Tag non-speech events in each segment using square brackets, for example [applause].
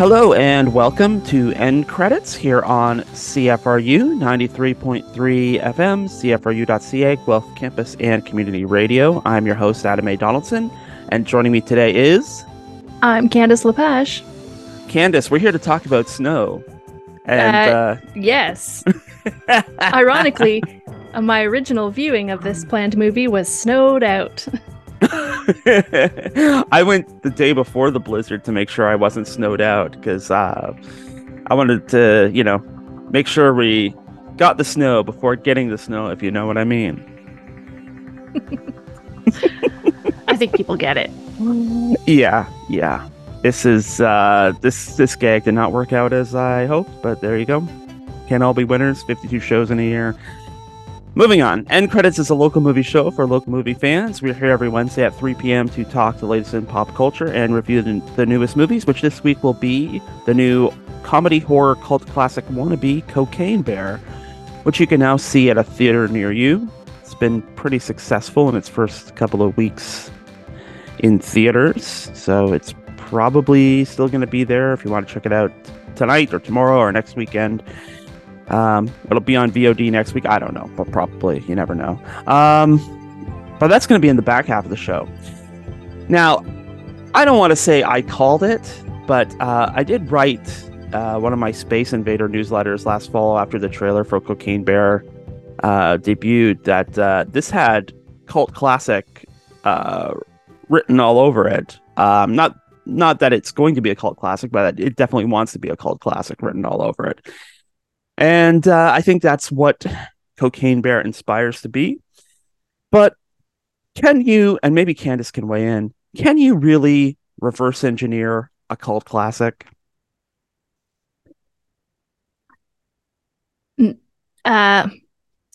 Hello and welcome to End Credits here on CFRU 93.3 FM, CFRU.ca, Guelph Campus and Community Radio. I'm your host, Adam A. Donaldson, and joining me today is. I'm Candace Lepage. Candace, we're here to talk about snow. And. Uh, Uh, Yes. [laughs] Ironically, my original viewing of this planned movie was snowed out. [laughs] [laughs] I went the day before the blizzard to make sure I wasn't snowed out because uh, I wanted to, you know, make sure we got the snow before getting the snow, if you know what I mean. I think people get it. Yeah, yeah. This is uh, this this gag did not work out as I hoped, but there you go. Can't all be winners. Fifty-two shows in a year. Moving on. End Credits is a local movie show for local movie fans. We're here every Wednesday at 3 p.m. to talk the latest in pop culture and review the, newest movies, which this week will be the new comedy horror cult classic wannabe Cocaine Bear, which you can now see at a theater near you. It's been pretty successful in its first couple of weeks in theaters, so it's probably still going to be there if you want to check it out tonight or tomorrow or next weekend. Um, it'll be on VOD next week. I don't know, but probably you never know. Um, but that's going to be in the back half of the show. Now, I don't want to say I called it, but uh, I did write uh, one of my Space Invader newsletters last fall after the trailer for Cocaine Bear uh, debuted that uh, this had cult classic uh, written all over it. Um, not not that it's going to be a cult classic, but it definitely wants to be a cult classic written all over it. And uh, I think that's what Cocaine Bear inspires to be. But can you, and maybe Candace can weigh in, can you really reverse engineer a cult classic? Uh,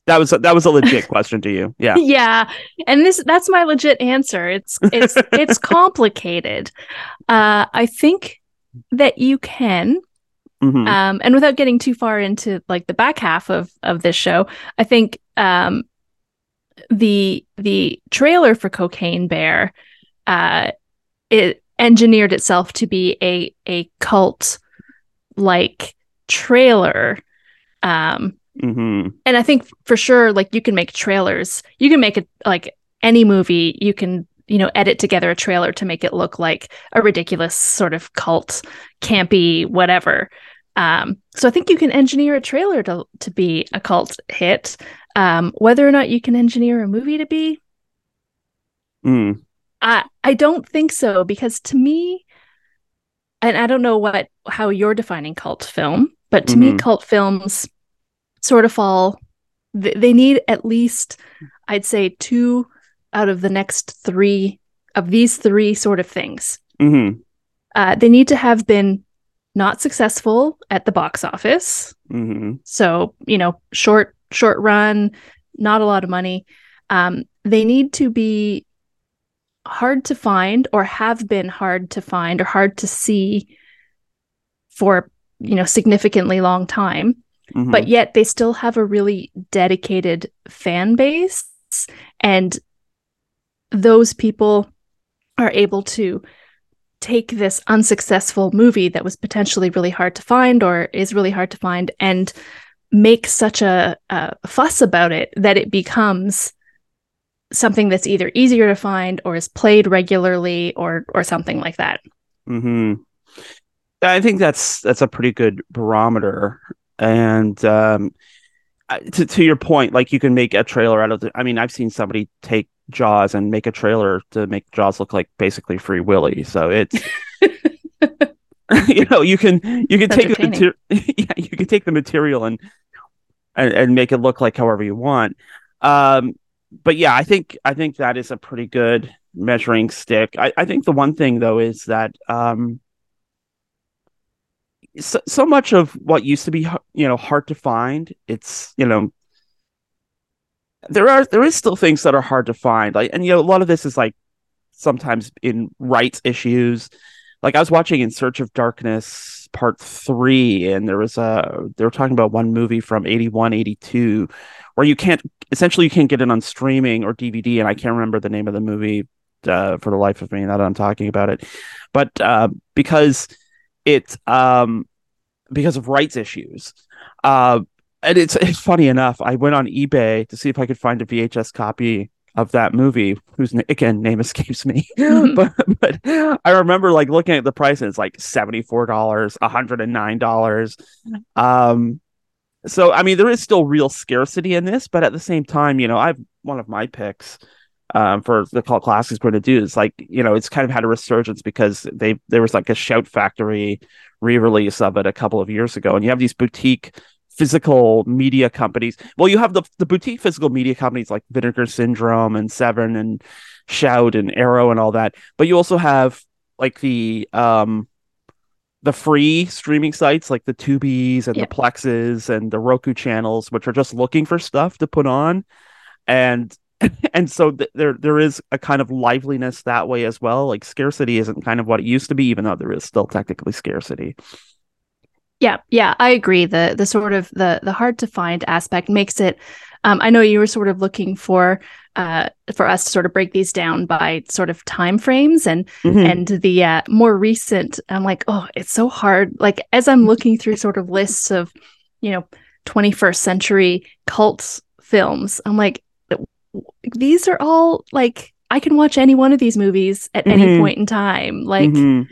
That was a, that was a legit [laughs] question to you. Yeah. yeah, and this that's my legit answer. It's it's it's [laughs] complicated. Uh, I think that you can, Mhm. um, and without getting too far into like the back half of of this show, I think um, the the trailer for Cocaine Bear, uh, it engineered itself to be a a cult like trailer. Um, Mhm. and I think for sure, like you can make trailers. You can make it like any movie. You can you know edit together a trailer to make it look like a ridiculous sort of cult, campy, whatever. Um, so I think you can engineer a trailer to to be a cult hit. Um, whether or not you can engineer a movie to be, Mm. I I don't think so because to me, and I don't know what how you're defining cult film, but to me, Mhm. cult films sort of fall. th- They need at least, I'd say, two out of the next three of these three sort of things. Mhm. Uh, they need to have been not successful at the box office, Mhm. so you know, short short run, not a lot of money. Um, they need to be hard to find or have been hard to find or hard to see for you know significantly long time Mhm. but yet they still have a really dedicated fan base and those people are able to take this unsuccessful movie that was potentially really hard to find or is really hard to find and make such a, a fuss about it that it becomes something that's either easier to find or is played regularly or or something like that hmm I think that's that's a pretty good barometer. And um, to to your point, like you can make a trailer out of the. I mean, I've seen somebody take Jaws and make a trailer to make Jaws look like basically Free Willy. So it's [laughs] you know you can you can take the mater- [laughs] yeah you can take the material and, and and make it look like however you want. Um, but yeah, I think I think that is a pretty good measuring stick. I, I think the one thing though is that um, so, so much of what used to be you know hard to find, it's you know there are there is still things that are hard to find. Like and you know a lot of this is like sometimes in rights issues. Like I was watching In Search of Darkness part 3 and there was a they were talking about one movie from 81 82 where you can't essentially you can't get it on streaming or DVD and I can't remember the name of the movie uh, for the life of me now that I'm talking about it. But uh, because it um because of rights issues. Uh, and it's it's funny enough. I went on eBay to see if I could find a VHS copy of that movie, whose again name [laughs] escapes me. [laughs] but but I remember like looking at the price and it's like seventy four dollars, hundred and nine dollars. Um, so I mean there is still real scarcity in this, but at the same time, you know, I've one of my picks um, for the cult classics going to do is like you know it's kind of had a resurgence because they there was like a Shout Factory re-release of it a couple of years ago, and you have these boutique physical media companies. Well, you have the the boutique physical media companies like Vinegar Syndrome and Severin and Shout and Arrow and all that, but you also have like the um the free streaming sites like the Tubies and the Plexes and the Roku channels, which are just looking for stuff to put on, and [laughs] and so th- there there is a kind of liveliness that way as well. Like scarcity isn't kind of what it used to be, even though there is still technically scarcity. Yeah, yeah, I agree. The the sort of the the hard to find aspect makes it. Um, I know you were sort of looking for uh, for us to sort of break these down by sort of time frames and mm-hmm. and the uh, more recent. I'm like, oh, it's so hard. Like as I'm looking through sort of lists of, you know, 21st century cult films, I'm like, these are all like I can watch any one of these movies at mm-hmm. any point in time. Like mm-hmm.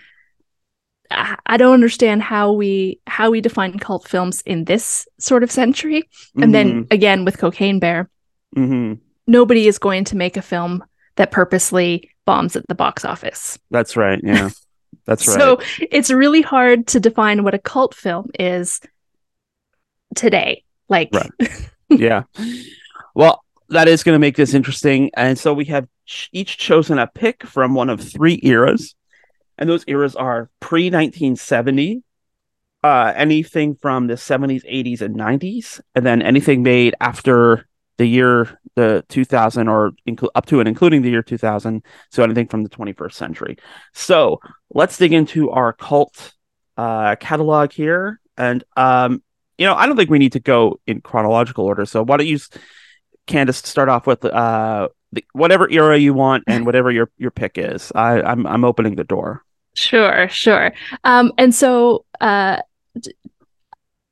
I, don't understand how we how we define cult films in this sort of century. Mm-hmm. And then mm-hmm. again with Cocaine Bear, mm-hmm. nobody is going to make a film that purposely bombs at the box office. That's right. Yeah. [laughs] That's right. so it's really hard to define what a cult film is today. Like right. [laughs] yeah. Well, that is going to make this interesting. And so we have ch- each chosen a pick from one of three eras. And those eras are pre 1970, uh, anything from the 70s, 80s, and 90s, and then anything made after the year the 2000 or inc- up to and including the year 2000 so anything from the 21st century so let's dig into our cult uh, catalog here and um, you know i don't think we need to go in chronological order so why don't you Candace, start off with uh, whatever era you want and whatever your your pick is. I, I'm I'm opening the door. Sure, sure. Um, and so uh,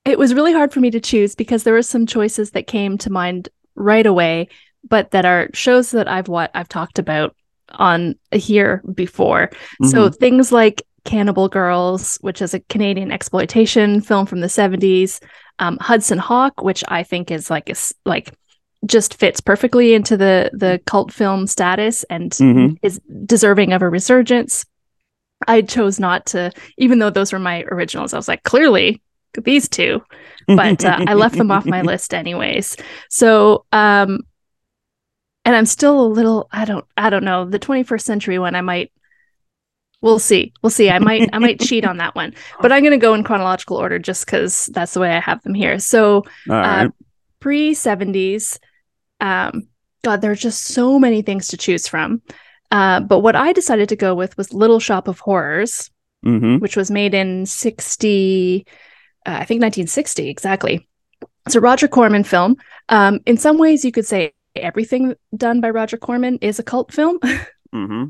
it was really hard for me to choose because there were some choices that came to mind right away, but that are shows that I've what I've talked about on here before. Mm-hmm. So things like Cannibal Girls, which is a Canadian exploitation film from the 70s, um, Hudson Hawk, which I think is like is like just fits perfectly into the the cult film status and mm-hmm. is deserving of a resurgence. I chose not to, even though those were my originals. I was like, clearly these two, but uh, I left them off my [laughs] list anyways. So, um, and I'm still a little, I don't, I don't know. The 21st century one, I might, we'll see, we'll see. I might, I might cheat on that one, but I'm going to go in chronological order just because that's the way I have them here. So, uh, pre 70s, um, God, there's just so many things to choose from. Uh, but what I decided to go with was Little Shop of Horrors, mm-hmm. which was made in 60, uh, I think 1960 exactly. It's a Roger Corman film. Um, in some ways, you could say everything done by Roger Corman is a cult film. [laughs] mm-hmm.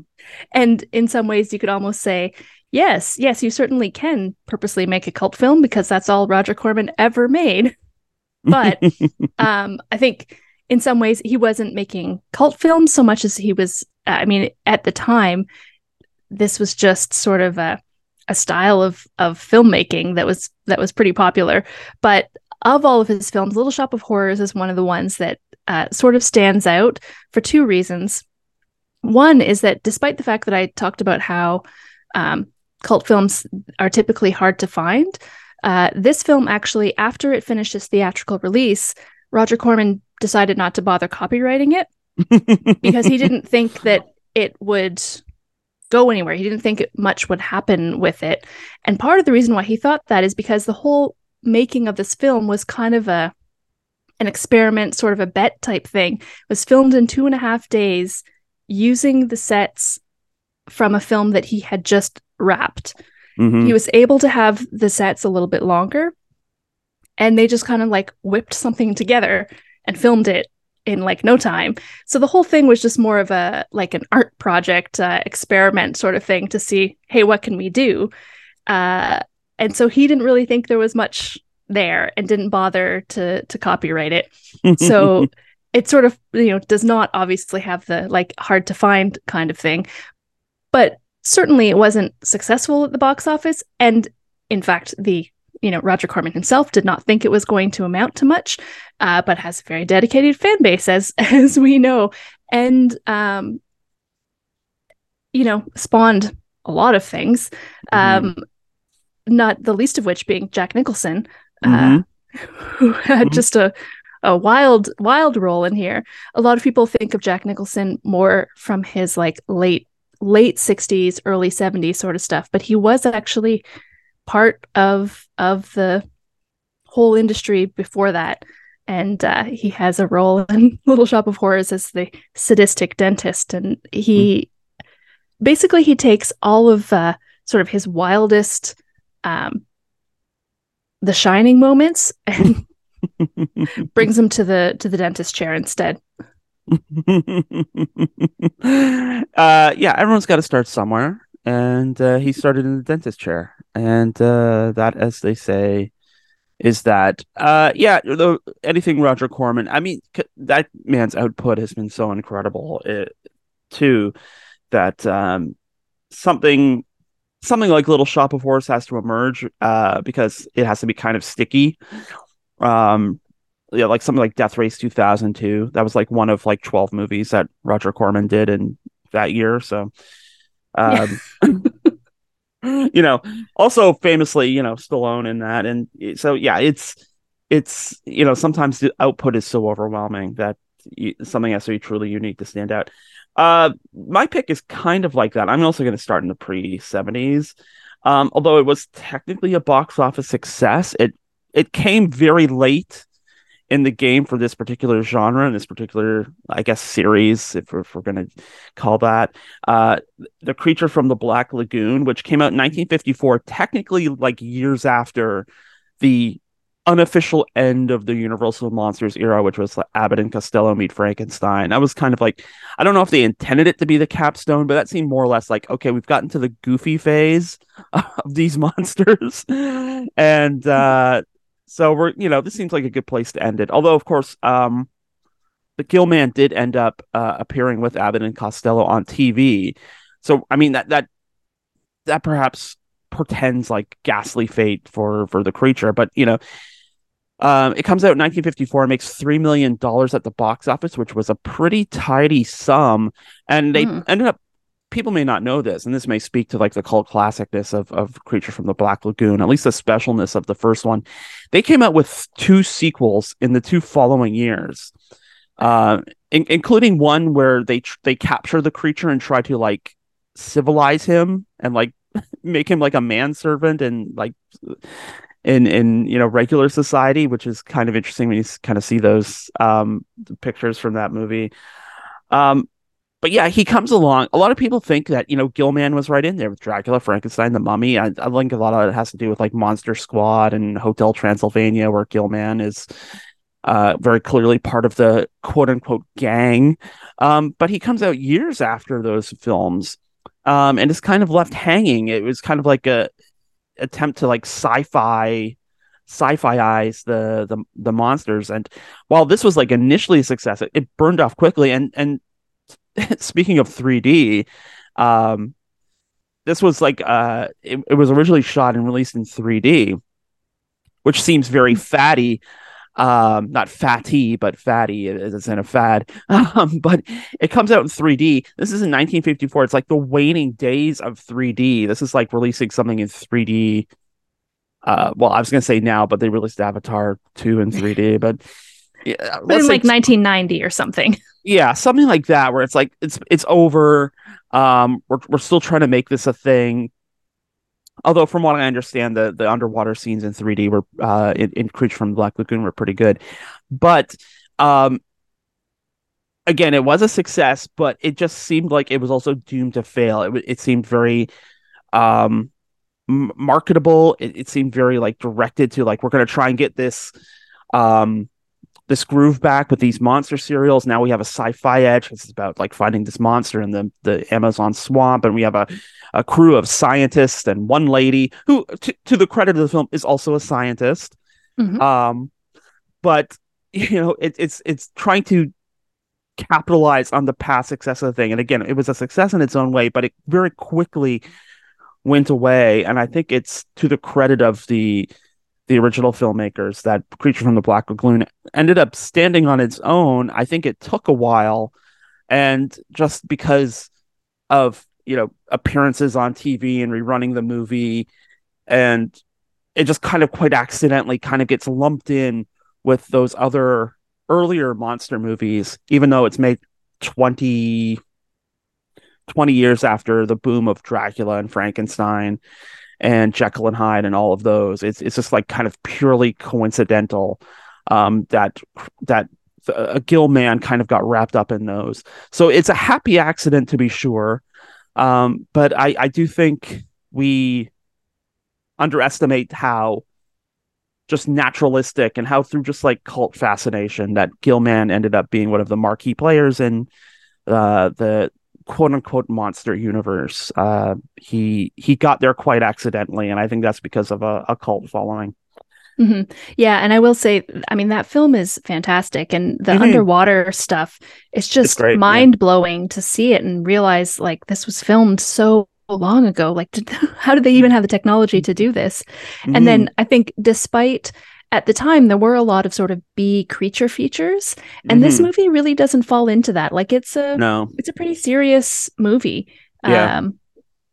And in some ways, you could almost say, yes, yes, you certainly can purposely make a cult film because that's all Roger Corman ever made. But [laughs] um, I think in some ways he wasn't making cult films so much as he was i mean at the time this was just sort of a, a style of of filmmaking that was that was pretty popular. But of all of his films little shop of horrors is one of the ones that uh, sort of stands out for two reasons. One is that despite the fact that i talked about how um, cult films are typically hard to find uh, this film actually after it finished its theatrical release roger corman decided not to bother copyrighting it because he [laughs] didn't think that it would go anywhere. He didn't think much would happen with it. And part of the reason why he thought that is because the whole making of this film was kind of a an experiment, sort of a bet type thing. It was filmed in two and a half days using the sets from a film that he had just wrapped. Mm-hmm. He was able to have the sets a little bit longer and they just kind of like whipped something together and filmed it in like no time. So the whole thing was just more of a like an art project uh, experiment sort of thing to see, hey, what can we do? Uh, and so he didn't really think there was much there and didn't bother to to copyright it. [laughs] So it sort of you know does not obviously have the like hard to find kind of thing, but certainly it wasn't successful at the box office. And in fact, the you know Roger Corman himself did not think it was going to amount to much, uh, but has a very dedicated fan base as [laughs] as we know, and um, you know spawned a lot of things. Mm-hmm. Um, not the least of which being Jack Nicholson, uh, mm-hmm. uh, [laughs] who had mm-hmm. just a a wild wild role in here. A lot of people think of Jack Nicholson more from his like late late 60s, early 70s sort of stuff, but he was actually part of of the whole industry before that. And uh, he has a role [laughs] in Little Shop of Horrors as the sadistic dentist, and he mm. basically he takes all of uh, sort of his wildest, um, the shining moments, [laughs] and [laughs] brings them to the to the dentist chair instead. uh, yeah, everyone's got to start somewhere, and uh, he started in the dentist chair, and uh, that, as they say, is that uh, yeah, the, anything Roger Corman. I mean, c- that man's output has been so incredible, it, uh, too, that um, something something like Little Shop of Horrors has to emerge uh, because it has to be kind of sticky. Um, yeah, like something like Death Race 2002. That was like one of like 12 movies that Roger Corman did in that year. So, um, [laughs] [laughs] you know, also famously, you know, Stallone in that. And so, yeah, it's, it's, you know, sometimes the output is so overwhelming that something has to be truly unique to stand out. Uh, my pick is kind of like that. I'm also going to start in the pre 70s. Um, although it was technically a box office success, it it came very late in the game for this particular genre and this particular, I guess, series, if we're, if we're going to call that. Uh, the Creature from the Black Lagoon, which came out in 1954, technically like years after the unofficial end of the Universal Monsters era, which was like Abbott and Costello meet Frankenstein. That was kind of like I don't know if they intended it to be the capstone, but that seemed more or less like okay, we've gotten to the goofy phase [laughs] of these monsters, [laughs] and uh, so we're, you know, this seems like a good place to end it. Although, of course, um, the Gillman did end up uh, appearing with Abbott and Costello on TV. So, I mean, that that that perhaps portends like ghastly fate for for the creature. But you know, um, it comes out in 1954 and makes three million dollars at the box office, which was a pretty tidy sum. And they mm. ended up people may not know this, and this may speak to like the cult classicness of of Creature from the Black Lagoon, at least the specialness of the first one. They came out with two sequels in the two following years, uh, in- including one where they tr- they capture the creature and try to like civilize him and like [laughs] make him like a manservant and like in in you know regular society, which is kind of interesting when you kind of see those um, pictures from that movie. Um, but yeah, he comes along. A lot of people think that you know Gillman was right in there with Dracula, Frankenstein, the Mummy. I, I think a lot of it has to do with like Monster Squad and Hotel Transylvania, where Gillman is uh, very clearly part of the quote unquote gang. Um, but he comes out years after those films, um, and is kind of left hanging. It was kind of like a attempt to like sci-fi sci-fi eyes the the the monsters and while this was like initially a success it, it burned off quickly and and [laughs] speaking of 3D, um, this was like uh, it, it was originally shot and released in 3D, which seems very hmm. fatty. Um, not fatty, but fatty as in a fad. [laughs] Um, but it comes out in 3D. This is in 1954. It's like the waning days of 3D. This is like releasing something in 3D. Uh, well, I was gonna say now, but they released Avatar 2 in 3D, but yeah, but in like 1990 or something. [laughs] Yeah, something like that, where it's like it's it's over. Um, we're we're still trying to make this a thing. Although, from what I understand, the the underwater scenes in 3D were uh in, in Creature from Black Lagoon were pretty good, but um, again, it was a success, but it just seemed like it was also doomed to fail. It it seemed very um marketable. It, it seemed very like directed to like we're gonna try and get this um this groove back with these monster serials. Now we have a sci-fi edge. This is about like finding this monster in the the Amazon swamp, and we have a a crew of scientists and one lady who, to, to the credit of the film, is also a scientist. Mhm. Um, but you know, it, it's it's trying to capitalize on the past success of the thing. And again, it was a success in its own way, but it very quickly went away. And I think it's to the credit of the the original filmmakers that Creature from the Black Lagoon ended up standing on its own. I think it took a while, and just because of you know appearances on TV and rerunning the movie, and it just kind of quite accidentally kind of gets lumped in with those other earlier monster movies, even though it's made 20, 20 years after the boom of Dracula and Frankenstein and Jekyll and Hyde and all of those. It's it's just like kind of purely coincidental um, that that a Gill man kind of got wrapped up in those. So it's a happy accident to be sure. Um, but I, I do think we underestimate how just naturalistic and how through just like cult fascination that Gillman ended up being one of the marquee players in uh, the quote unquote monster universe. Uh, he he got there quite accidentally, and I think that's because of a, a cult following. hmm Yeah, and I will say, I mean, that film is fantastic, and the Mhm. underwater stuff it's just mind blowing to see it and realize like this was filmed so long ago. Like, did, [laughs] how did they even have the technology to do this? Mm-hmm. And then I think, despite at the time, there were a lot of sort of B creature features, and this Mhm. movie really doesn't fall into that. Like, it's a no, it's a pretty serious movie. Yeah. Um,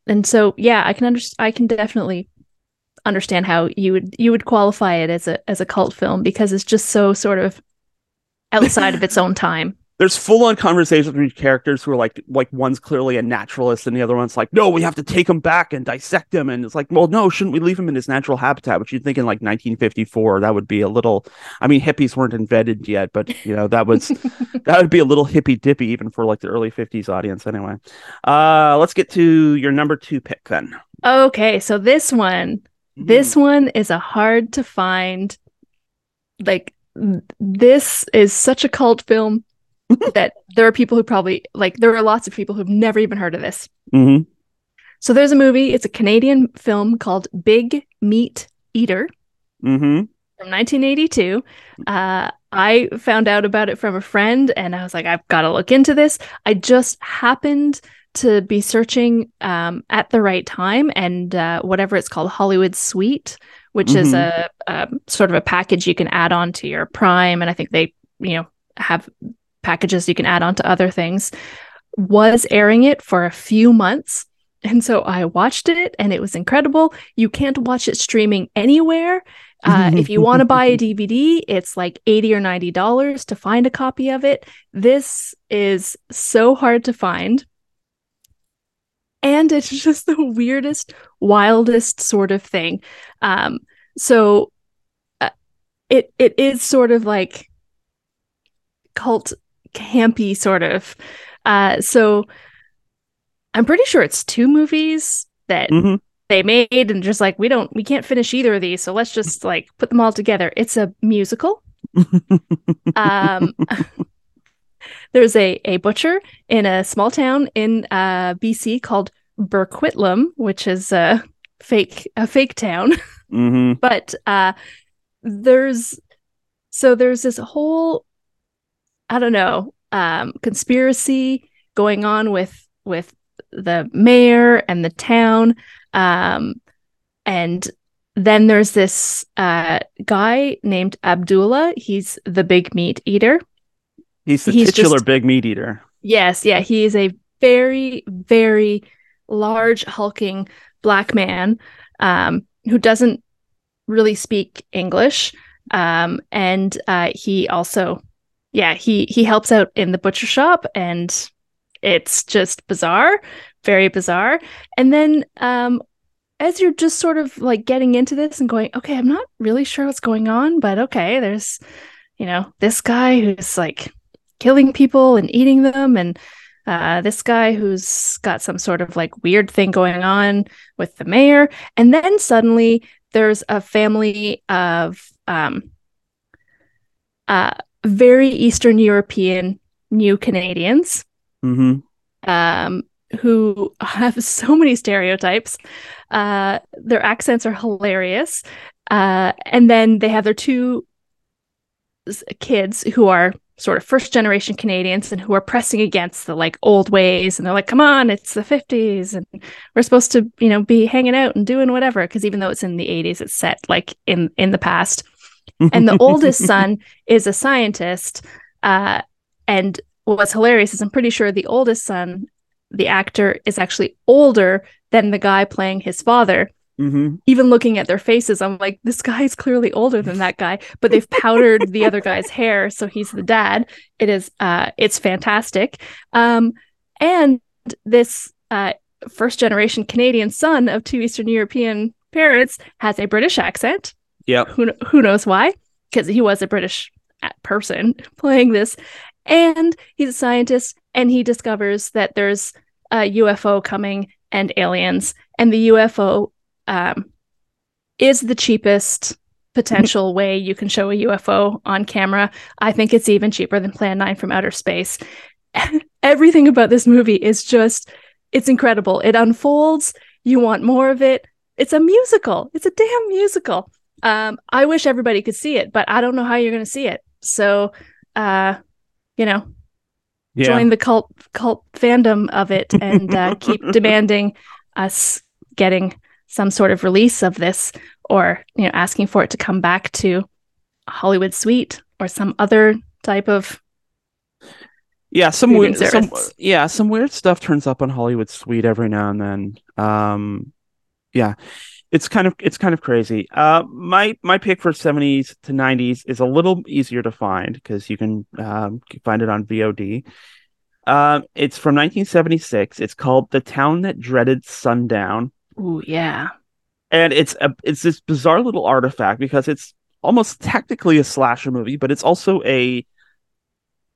and so yeah, I can understand. I can definitely understand how you would you would qualify it as a as a cult film because it's just so sort of outside of its [laughs] own time. There's full on conversations between characters who are like like one's clearly a naturalist and the other one's like no we have to take him back and dissect him. And it's like well no shouldn't we leave him in his natural habitat? Which you'd think in like 1954 that would be a little i mean hippies weren't invented yet but you know that was [laughs] that would be a little hippy dippy even for like the early 50s audience anyway. Uh let's get to your number two pick then. Okay, so this one, this one is a hard to find. Like this is such a cult film [laughs] that there are people who probably like there are lots of people who've never even heard of this. hmm So there's a movie. It's a Canadian film called Big Meat Eater. hmm from 1982. Uh, I found out about it from a friend and I was like, I've got to look into this. I just happened to be searching um, at the right time and uh, whatever it's called, Hollywood Suite, which is a, a sort of a package you can add on to your Prime. And I think they, you know, have packages you can add on to other things, was airing it for a few months. And so I watched it and it was incredible. You can't watch it streaming anywhere. Uh, if you want to buy a [laughs] DVD, it's like 80 or 90 dollars to find a copy of it. This is so hard to find. And it's [laughs] just the weirdest, wildest sort of thing. Um, so uh, it it is sort of like cult campy sort of. Uh, so I'm pretty sure it's two movies that hmm they made and just like we don't we can't finish either of these so let's just like put them all together. It's a musical. [laughs] Um [laughs] there's a a butcher in a small town in uh bc called burquitlam which is a fake a fake town. Hmm [laughs] but uh there's so there's this whole i don't know um conspiracy going on with with the mayor and the town um and then there's this uh guy named abdullah. He's the big meat eater. He's the He's titular just- big meat eater. Yes, yeah, he is a very, very large, hulking black man um, who doesn't really speak English, um, and uh, he also, yeah, he he helps out in the butcher shop, and it's just bizarre, very bizarre. And then, um, as you're just sort of like getting into this and going, okay, I'm not really sure what's going on, but okay, there's, you know, this guy who's like killing people and eating them and uh, this guy who's got some sort of like weird thing going on with the mayor and then suddenly there's a family of um uh very Eastern European new Canadians Mm-hmm. um, who have [laughs] so many stereotypes. Uh, their accents are hilarious. Uh, and then they have their two kids who are sort of first generation Canadians and who are pressing against the like old ways. And they're like, come on, it's the 50s and we're supposed to, you know, be hanging out and doing whatever. Cause even though it's in the 80s, it's set like in, in the past and the oldest [laughs] son is a scientist. Uh, and what's hilarious is I'm pretty sure the oldest son, the actor, is actually older than the guy playing his father. hmm Even looking at their faces, I'm like, this guy is clearly older than that guy, but they've powdered the other guy's [laughs] hair, so he's the dad. It is, uh, it's fantastic. Um, and this uh, first generation Canadian son of two Eastern European parents has a British accent Yep. who who knows why? Because he was a british person [laughs] playing this. And he's a scientist and he discovers that there's a ufo coming and aliens. And the ufo um, is the cheapest potential [laughs] way you can show a ufo on camera. I think it's even cheaper than plan 9 from outer space. [laughs] Everything about this movie is just it's incredible. It unfolds. You want more of it. It's a musical. It's a damn musical um i wish everybody could see it but i don't know how you're going to see it so uh you know Yeah. join the cult cult fandom of it and uh, [laughs] keep demanding us getting some sort of release of this or you know asking for it to come back to Hollywood Suite or some other type of yeah, some weird, some, yeah, some weird stuff turns up on Hollywood Suite every now and then. Um, yeah, it's kind of it's kind of crazy. Uh, my my pick for seventies to nineties is a little easier to find because you can um find it on VOD. Um, it's from 1976. It's called "The Town That Dreaded Sundown." Ooh, yeah. and it's a it's this bizarre little artifact because it's almost technically a slasher movie, but it's also a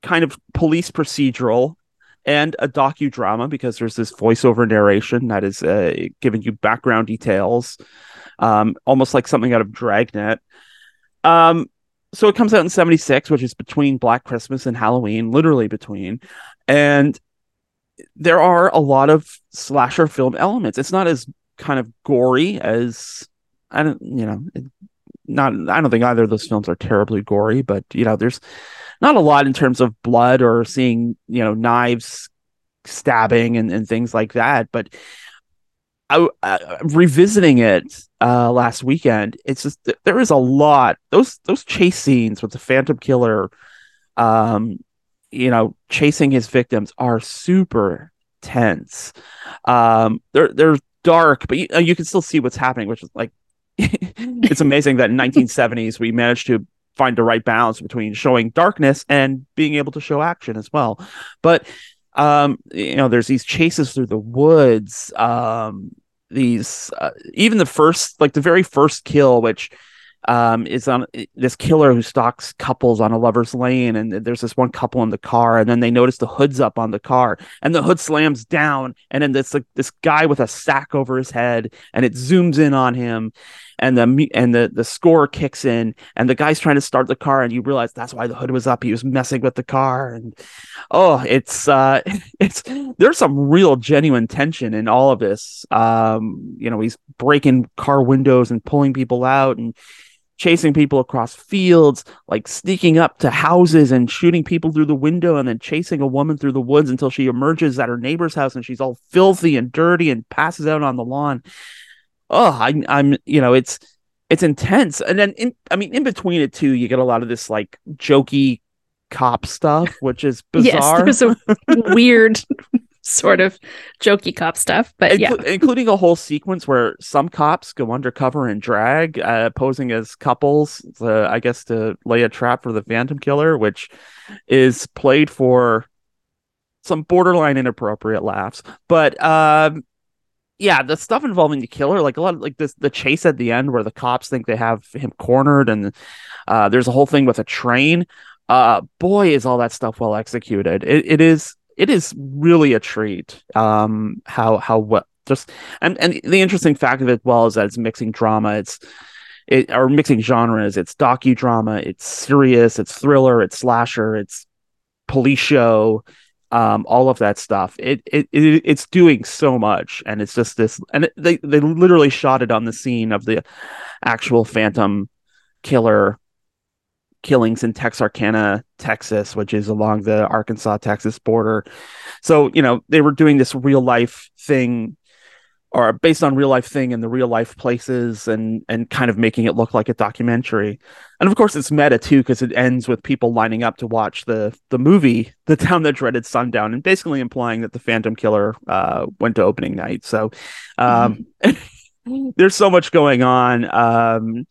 kind of police procedural and a docudrama because there's this voiceover narration that is uh, giving you background details, um, almost like something out of Dragnet. Um, so it comes out in '76, which is between Black Christmas and Halloween, literally between, and there are a lot of slasher film elements. It's not as kind of gory as I don't, you know, not. I don't think either of those films are terribly gory, but you know, there's not a lot in terms of blood or seeing, you know, knives stabbing and, and things like that. But I, uh, revisiting it uh, last weekend, it's just there is a lot those those chase scenes with the Phantom Killer, um, you know, chasing his victims are super tense. Um, they're they're dark, but you, uh, you can still see what's happening, which is like [laughs] it's amazing that in [laughs] 1970s we managed to find the right balance between showing darkness and being able to show action as well. But um, you know, there's these chases through the woods. Um, these uh, even the first, like the very first kill, which um is on this killer who stalks couples on a lover's lane and there's this one couple in the car and then they notice the hood's up on the car and the hood slams down and then this like this guy with a sack over his head and it zooms in on him and the and the the score kicks in and the guy's trying to start the car and you realize that's why the hood was up he was messing with the car and oh it's uh [laughs] it's there's some real genuine tension in all of this um you know he's breaking car windows and pulling people out and chasing people across fields, like sneaking up to houses and shooting people through the window, and then chasing a woman through the woods until she emerges at her neighbor's house and she's all filthy and dirty and passes out on the lawn. Oh, I, I'm, you know, it's it's intense, and then in, I mean, in between it too, you get a lot of this like jokey cop stuff, which is [laughs] bizarre. Yes, there's a [laughs] weird sort of jokey cop stuff, but yeah. Including a whole sequence where some cops go undercover and drag, uh, posing as couples, uh, I guess, to lay a trap for the Phantom Killer, which is played for some borderline inappropriate laughs. But um, yeah, the stuff involving the killer, like a lot of like this, the chase at the end where the cops think they have him cornered, and uh, there's a whole thing with a train. Uh, boy, is all that stuff well executed. It, it is it is really a treat. Um, how how what just and and the interesting fact of it well is that it's mixing drama. It's it or mixing genres. It's docudrama, it's serious, it's thriller, it's slasher, it's police show, um, all of that stuff. It, it it it's doing so much, and it's just this, and it, they they literally shot it on the scene of the actual Phantom killer killings in Texarkana, Texas, which is along the Arkansas Texas border. So, you know, they were doing this real life thing or based on real life thing in the real life places and and kind of making it look like a documentary. And of course it's meta too because it ends with people lining up to watch the the movie [laughs] The Town That Dreaded Sundown and basically implying that the Phantom Killer uh, went to opening night. So um, mm-hmm. [laughs] there's so much going on. Um,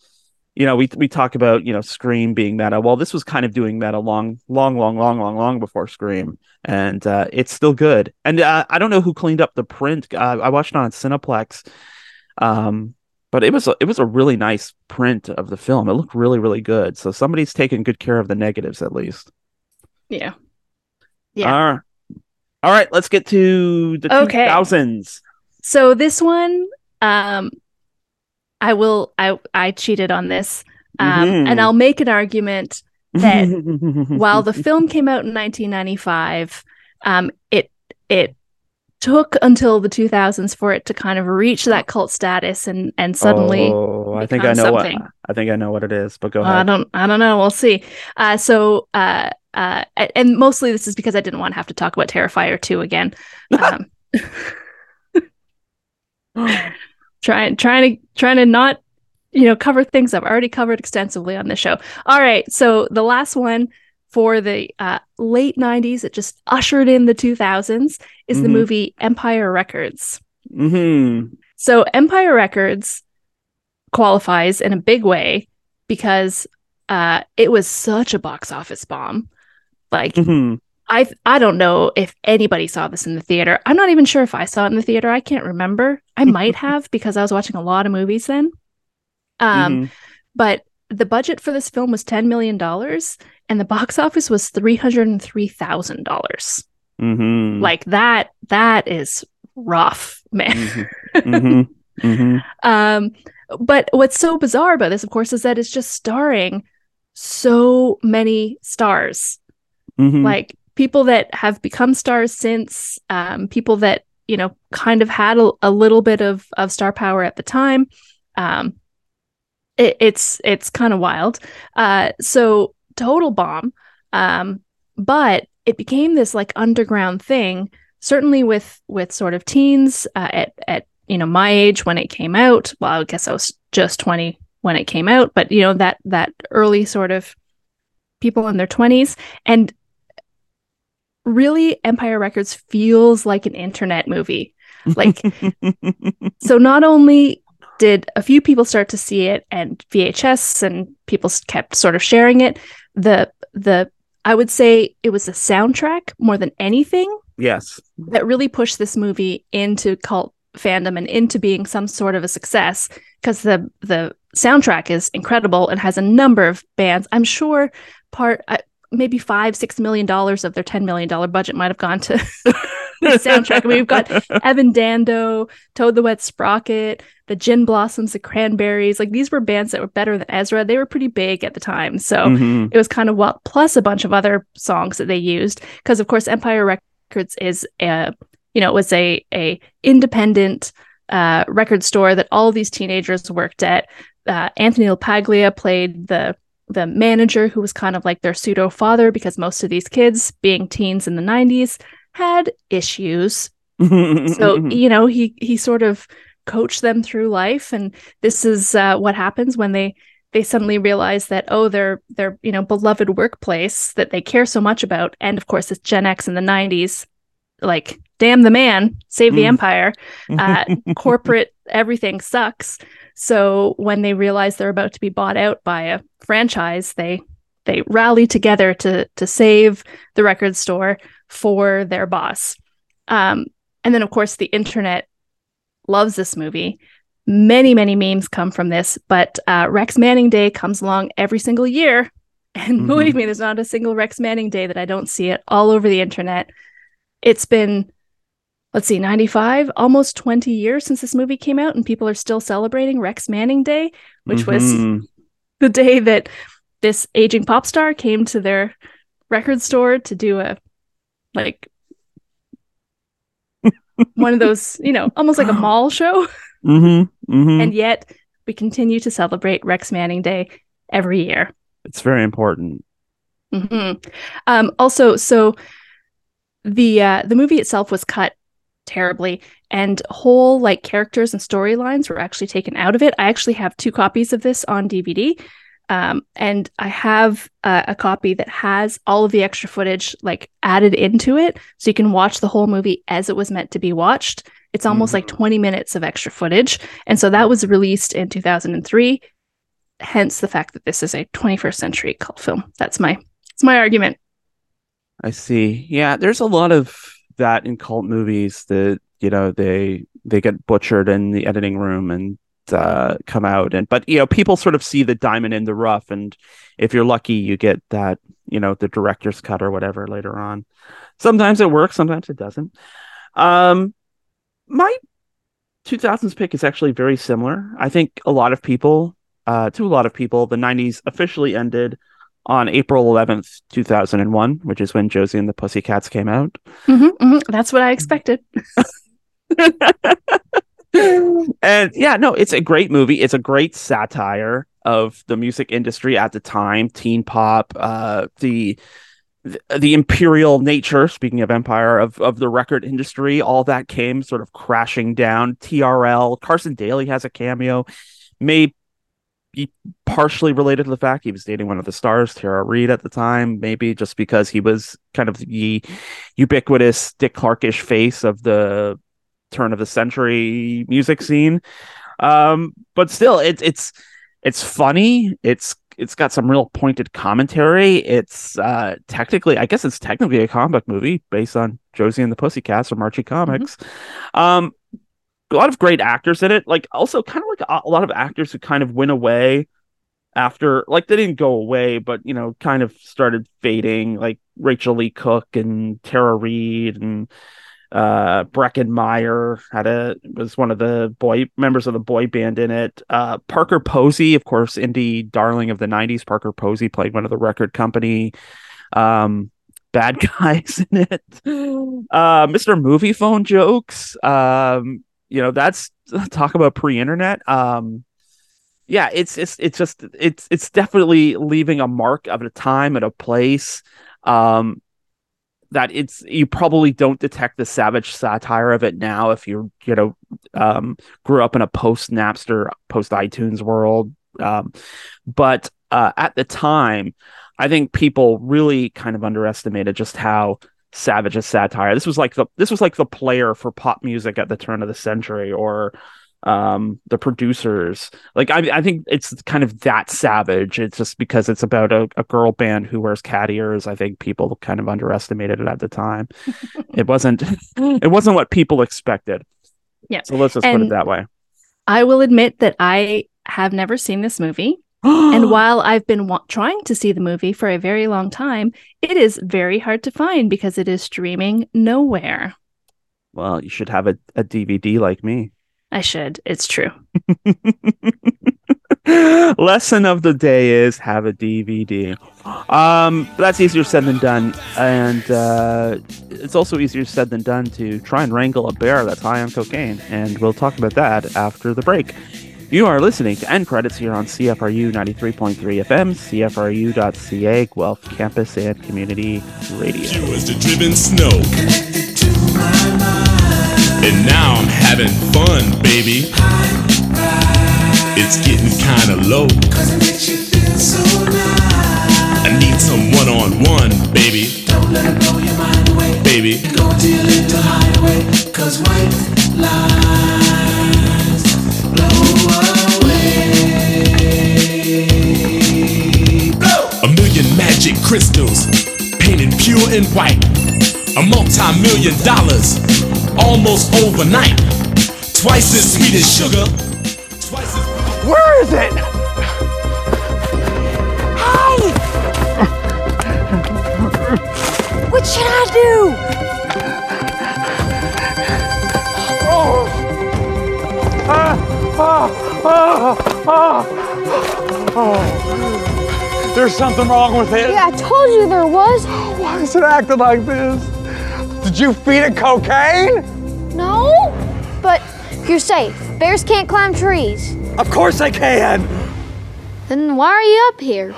you know, we we talk about you know Scream being meta. Well, this was kind of doing meta long, long, long, long, long, long before Scream, and uh, it's still good. And uh, I don't know who cleaned up the print. Uh, I watched it on Cineplex, um, but it was a, it was a really nice print of the film. It looked really, really good. So somebody's taking good care of the negatives at least. Yeah. Yeah. All right. All right. Let's get to the okay. 2000s. So this one, um, I will I I cheated on this. Um, mm-hmm. and I'll make an argument that [laughs] while the film came out in 1995, um, it it took until the 2000s for it to kind of reach that cult status and and suddenly oh, I think I know something. what I think I know what it is, but go ahead. I don't I don't know. We'll see. Uh, so uh, uh, and mostly this is because I didn't want to have to talk about Terrifier 2 again. [laughs] Um, [gasps] [laughs] trying trying to trying to not you know cover things I've already covered extensively on the show. All right, so the last one for the uh, late 90s it just ushered in the 2000s is mm-hmm. the movie empire records mm-hmm. so empire records qualifies in a big way because uh, it was such a box office bomb like mm-hmm. I I don't know if anybody saw this in the theater. I'm not even sure if I saw it in the theater. I can't remember. I might [laughs] have because I was watching a lot of movies then. Um, mm-hmm. but the budget for this film was ten million dollars, and the box office was three hundred and three thousand dollars. Mm-hmm. Like that. That is rough, man. Mm-hmm. [laughs] mm-hmm. mm-hmm. um, but what's so bizarre about this, of course, is that it's just starring so many stars. Mm-hmm. Like people that have become stars since, um, people that you know kind of had a, a, little bit of of star power at the time. Um, it, it's it's kind of wild. Uh, so total bomb, um, but it became this like underground thing. Certainly with with sort of teens uh, at at you know my age when it came out. Well, I guess I was just twenty when it came out, but you know that that early sort of people in their 20s and really Empire Records feels like an internet movie. Like, [laughs] so not only did a few people start to see it and VHS and people kept sort of sharing it, the the I would say it was the soundtrack more than anything. Yes. That really pushed this movie into cult fandom and into being some sort of a success because the the soundtrack is incredible and has a number of bands. I'm sure part maybe five, six million dollars of their ten million dollar budget might have gone to [laughs] the soundtrack. I mean, we've got [laughs] Evan Dando, Toad the Wet Sprocket, the Gin Blossoms, the Cranberries. Like these were bands that were better than Ezra. They were pretty big at the time, so mm-hmm. it was kind of well. Plus a bunch of other songs that they used because, of course, Empire Records is a you know it was a a independent uh, record store that all these teenagers worked at. Uh, Anthony LaPaglia played the the manager who was kind of like their pseudo father because most of these kids being teens in the 90s had issues. [laughs] So you know he he sort of coached them through life. And this is uh, what happens when they they suddenly realize that oh their their you know beloved workplace that they care so much about and of course it's gen x in the 90s like damn the man save the mm. empire [laughs] uh, corporate everything sucks so when they realize they're about to be bought out by a franchise, they they rally together to to save the record store for their boss. Um, and then of course the internet loves this movie. Many many memes come from this, but uh, Rex Manning Day comes along every single year, [laughs] and mm-hmm. believe me, there's not a single Rex Manning Day that I don't see it all over the internet. It's been let's see, 95, almost 20 years since this movie came out, and people are still celebrating Rex Manning Day, which was Mhm. the day that this aging pop star came to their record store to do a like [laughs] one of those, you know, almost like a mall show. Mhm. Mhm. And yet we continue to celebrate Rex Manning Day every year. it's very important. hmm Um, also, so the uh, the movie itself was cut terribly, and whole like characters and storylines were actually taken out of it. I actually have two copies of this on DVD, um, and I have uh, a copy that has all of the extra footage like added into it, so you can watch the whole movie as it was meant to be watched. It's almost like Mhm. 20 minutes of extra footage, and so that was released in 2003. Hence the fact that this is a 21st century cult film. That's my that's my argument. I see. Yeah, there's a lot of that in cult movies that you know they they get butchered in the editing room and uh, come out and but you know people sort of see the diamond in the rough and if you're lucky you get that you know the director's cut or whatever later on. Sometimes it works, sometimes it doesn't. Um, my 2000s pick is actually very similar. I think a lot of people, uh, to a lot of people, the 90s officially ended on April 11th, 2001, which is when Josie and the Pussycats came out. hmm hmm That's what I expected. [laughs] and yeah, no, it's a great movie. It's a great satire of the music industry at the time, teen pop, uh, the the, imperial nature, speaking of empire, of, of the record industry, all that came sort of crashing down. TRL, Carson Daly has a cameo, may partially related to the fact he was dating one of the stars, Tara Reid, at the time, maybe just because he was kind of the ubiquitous Dick Clarkish face of the turn of the century music scene. Um, but still, it's it's it's funny. It's it's got some real pointed commentary. It's uh technically, I guess it's technically a comic movie based on Josie and the Pussycats from Archie Comics. Um, a lot of great actors in it. Like also kind of like a, lot of actors who kind of went away after like they didn't go away, but you know, kind of started fading, like Rachael Leigh Cook and Tara Reid and uh Breckin Meyer had a was one of the boy members of the boy band in it. Uh Parker Posey, of course, indie darling of the 90s. Parker Posey played one of the record company um bad [laughs] guys in it. Uh Mr. Movie Phone jokes. Um you know, that's [laughs] talk about pre-internet. Um yeah, it's it's it's just it's it's definitely leaving a mark of a time and a place. Um that it's you probably don't detect the savage satire of it now if you you know um grew up in a post Napster post iTunes world um but uh at the time I think people really kind of underestimated just how savage a satire. This was like the this was like the player for pop music at the turn of the century or um the producers. Like I, I think it's kind of that savage. It's just because it's about a, a girl band who wears cat ears. I think people kind of underestimated it at the time. [laughs] It wasn't it wasn't what people expected. Yeah. so let's just put it that way. I will admit that I have never seen this movie. And [gasps] while I've been wa- trying to see the movie for a very long time, it is very hard to find because it is streaming nowhere. well you should have a, a dvd like me I should. It's true. [laughs] lesson of the day is have a dvd um that's easier said than done and uh it's also easier said than done to try and wrangle a bear that's high on cocaine and we'll talk about that after the break you are listening to end credits here on cfru 93.3 fm cfru.ca guelph campus and community radio She was the driven snow. And now I'm having fun, baby. It's getting kinda low. I need some one on one, baby. Baby. A million magic crystals, painted pure and white. A multi million dollars, almost overnight. Twice as sweet as sugar. Twice as. where is it What should I do? Oh, ah, ah, ah, there's something wrong with it. Yeah, I told you there was. Why is it acting like this? Did you feed it cocaine? No, but you're safe. Bears can't climb trees. Of course I can. Then why are you up here?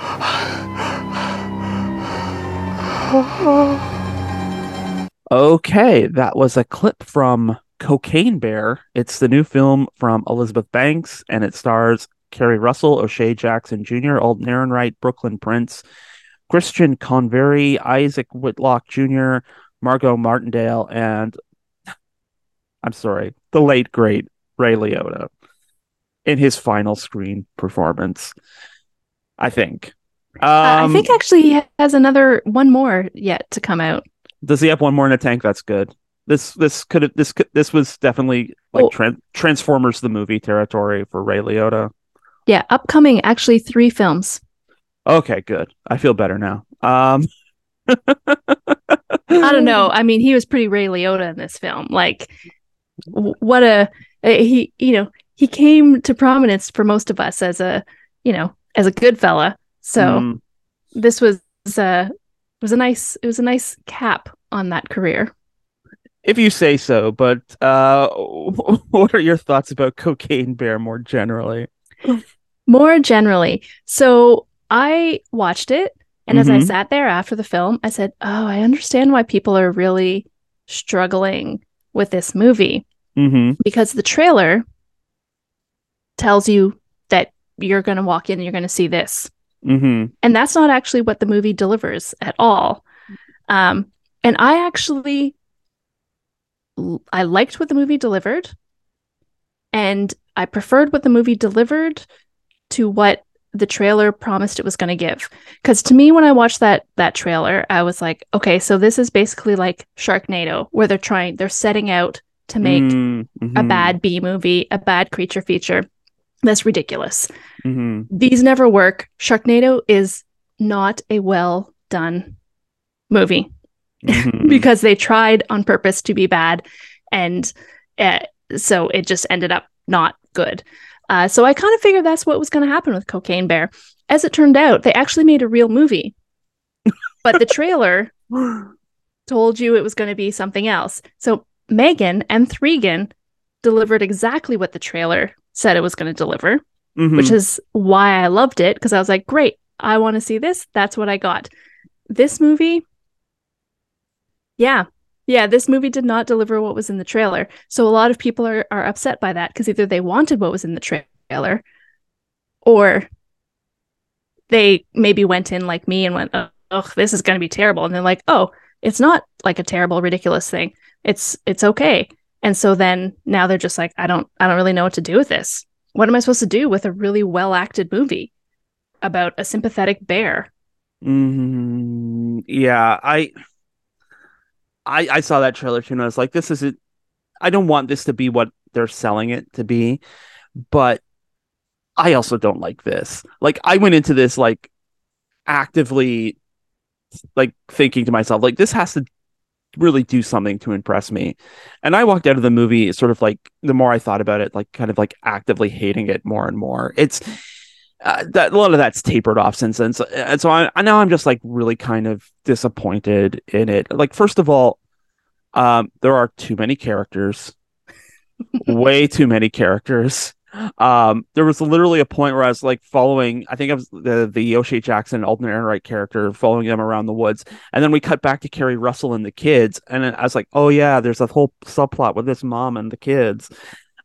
Okay, that was a clip from Cocaine Bear. It's the new film from Elizabeth Banks, and it stars Keri Russell, O'Shea Jackson Jr., Alden Ehrenreich, Brooklyn Prince, Christian Convery, Isaac Whitlock Jr., Margot Martindale, and [laughs] I'm sorry, the late great Ray Liotta in his final screen performance. I think. Um, I think actually he has another one more yet to come out. does he have one more in the tank? That's good. This this could have this could, this was definitely like Oh. Tran- Transformers the movie territory for Ray Liotta. Yeah, upcoming actually three films. Okay, good. I feel better now. Um, [laughs] I don't know. I mean, he was pretty Ray Liotta in this film. Like, what a he. You know, he came to prominence for most of us as a you know as a good fella. So mm, this was uh was a nice it was a nice cap on that career. if you say so, but uh, [laughs] what are your thoughts about Cocaine Bear more generally? [laughs] More generally, so I watched it, and as I Mhm. sat there after the film, I said, "Oh, I understand why people are really struggling with this movie Mm-hmm. because the trailer tells you that you're going to walk in and you're going to see this, Mm-hmm. and that's not actually what the movie delivers at all. Um, and I actually, I liked what the movie delivered, and I preferred what the movie delivered to what the trailer promised it was going to give. Because to me, when I watched that that trailer, I was like, okay, so this is basically like Sharknado, where they're trying, they're setting out to make Mm-hmm. a bad B movie, a bad creature feature. That's ridiculous. Mm-hmm. These never work. Sharknado is not a well done movie Mm-hmm. [laughs] because they tried on purpose to be bad and uh, so it just ended up not good uh, so i kind of figured that's what was going to happen with cocaine bear as it turned out they actually made a real movie but the trailer [gasps] told you it was going to be something else so megan and thregan delivered exactly what the trailer said it was going to deliver Mhm. which is why I loved it because I was like, great, I want to see this. That's what I got. This movie, yeah, yeah, this movie did not deliver what was in the trailer. So a lot of people are, are upset by that because either they wanted what was in the trailer or they maybe went in like me and went, oh, oh this is going to be terrible. And they're like, oh, it's not like a terrible, ridiculous thing. It's it's okay. And so then now they're just like, I don't I don't really know what to do with this what am I supposed to do with a really well acted movie about a sympathetic bear? Mm, yeah, I, I, I saw that trailer too, and I was like, "This isn't. I don't want this to be what they're selling it to be," but I also don't like this. Like, I went into this like actively, like thinking to myself, like, this has to really do something to impress me, and I walked out of the movie sort of like the more I thought about it, like kind of like actively hating it more and more. It's uh, that a lot of that's tapered off since then. So, and so I, I now I'm just like really kind of disappointed in it. Like, first of all, um, there are too many characters, [laughs] way too many characters. Um, there was literally a point where I was like following, I think I was the the O'Shea Jackson, Alden Ehrenreich character, following them around the woods, and then we cut back to Keri Russell and the kids, and I was like, oh yeah, there's a whole subplot with this mom and the kids.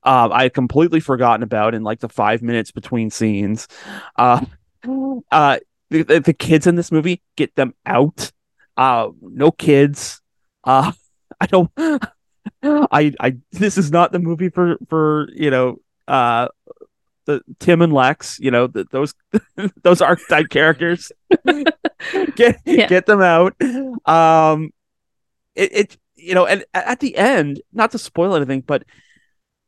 Um, I had completely forgotten about in like the five minutes between scenes. Uh, [laughs] uh, the, the, the kids in this movie get them out. Uh, no kids. Uh, [laughs] I don't. [laughs] I I this is not the movie for for you know uh the Tim and Lex. You know the, those those archetype characters. get Yeah. get them out. Um, it it you know and at the end, not to spoil anything, but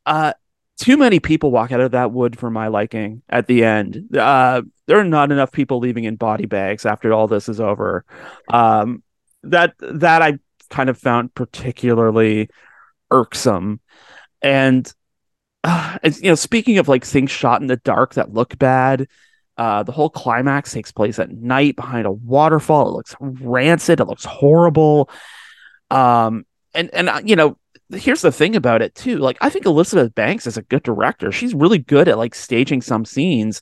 uh too many people walk out of that wood for my liking at the end. Uh, there are not enough people leaving in body bags after all this is over. Um, that that I kind of found particularly irksome. And uh, you know, speaking of like things shot in the dark that look bad, Uh, the whole climax takes place at night behind a waterfall. It looks rancid. It looks horrible. Um, and and uh, you know, here's the thing about it too. Like, I think Elizabeth Banks is a good director. She's really good at like staging some scenes.